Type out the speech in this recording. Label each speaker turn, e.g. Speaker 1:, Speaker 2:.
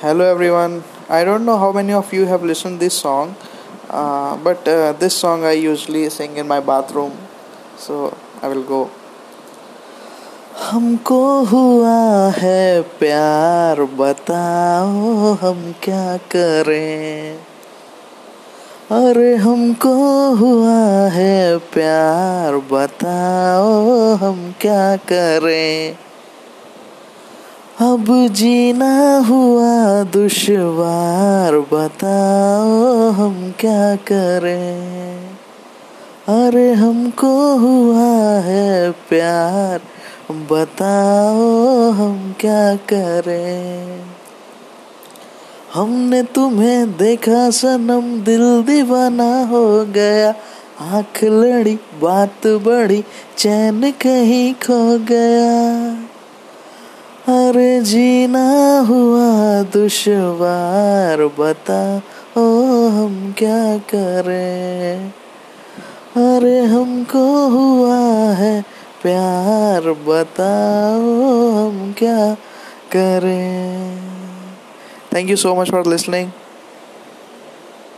Speaker 1: Hello everyone. I don't know how many of you have listened this song, uh, but uh, this song I usually sing in my bathroom. So I will go. हमको हुआ है प्यार बताओ हम क्या करें अरे हमको हुआ है प्यार बताओ हम क्या करें अब जीना हुआ दुश्वार, बताओ हम क्या करें? अरे हमको हुआ है प्यार, बताओ हम क्या करें? हमने तुम्हें देखा सनम, दिल दीवाना हो गया। आँख लड़ी, बात बड़ी, चैन कहीं खो गया। अरे जीना हुआ दुश्वार, बता ओ हम क्या करें? अरे, हमको हुआ है प्यार बताओ हम क्या करें? Thank you so much for listening